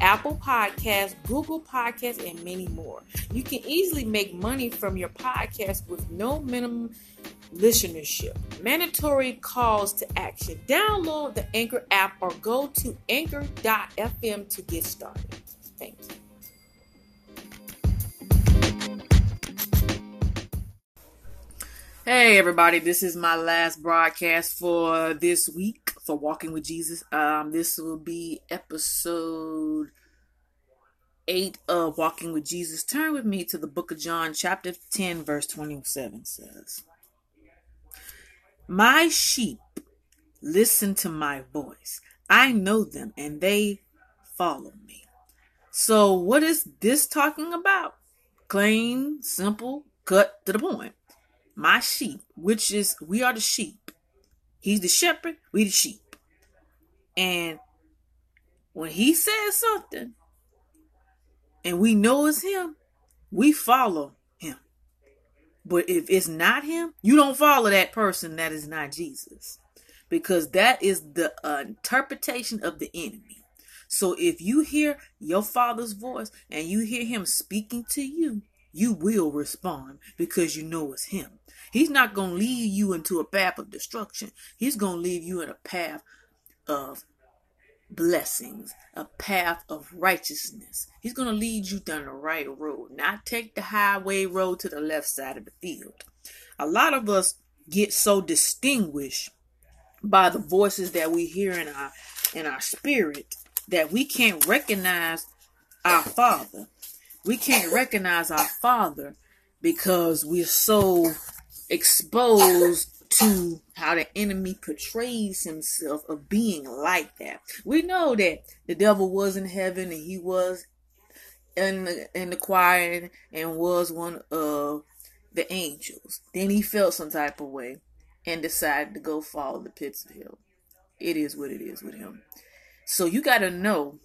Apple Podcasts, Google Podcasts, and many more. You can easily make money from your podcast with no minimum listenership. Mandatory calls to action. Download the Anchor app or go to anchor.fm to get started. Thank you. Hey everybody, this is my last broadcast for this week for Walking with Jesus. Um, this will be episode 8 of Walking with Jesus. Turn with me to the book of John, chapter 10, verse 27 says, My sheep listen to my voice. I know them and they follow me. So, what is this talking about? Plain, simple, cut to the point. My sheep, which is we are the sheep He's the shepherd, we the sheep. And when he says something and we know it's him, we follow him. But if it's not him, you don't follow that person that is not Jesus. Because that is the uh, interpretation of the enemy. So if you hear your father's voice and you hear him speaking to you, you will respond because you know it's him. He's not going to lead you into a path of destruction. He's going to lead you in a path of blessings, a path of righteousness. He's going to lead you down the right road, not take the highway road to the left side of the field. A lot of us get so distinguished by the voices that we hear in our in our spirit that we can't recognize our father. We can't recognize our father because we're so exposed to how the enemy portrays himself of being like that. We know that the devil was in heaven and he was in the, in the choir and was one of the angels. Then he felt some type of way and decided to go follow the pits of hell. It is what it is with him. So you got to know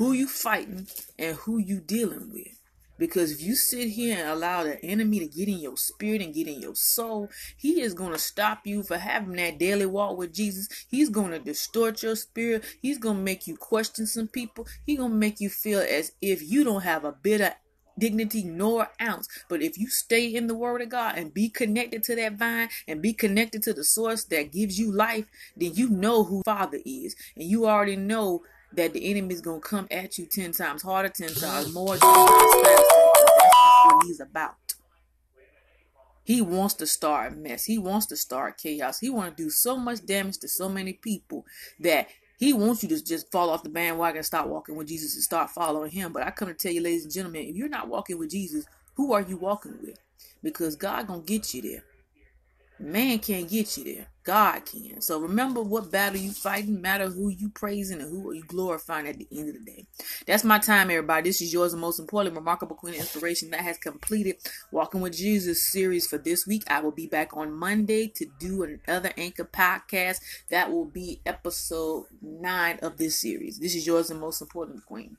who you fighting and who you dealing with. Because if you sit here and allow the enemy to get in your spirit and get in your soul, he is going to stop you for having that daily walk with Jesus. He's going to distort your spirit. He's going to make you question some people. He's going to make you feel as if you don't have a bit of dignity nor ounce. But if you stay in the word of God and be connected to that vine and be connected to the source that gives you life, then you know who Father is. And you already know that the enemy is gonna come at you ten times harder, ten times more, ten times faster. That's what he's about. He wants to start a mess. He wants to start chaos. He want to do so much damage to so many people that he wants you to just fall off the bandwagon and start walking with Jesus and start following him. But I come to tell you, ladies and gentlemen, if you're not walking with Jesus, who are you walking with? Because God gonna get you there. Man can't get you there. God can. So remember what battle you fighting, matter who you praising and who are you glorifying at the end of the day. That's my time, everybody. This is yours and most important, remarkable queen of inspiration that has completed Walking with Jesus series for this week. I will be back on Monday to do another anchor podcast. That will be episode nine of this series. This is yours and most important queen.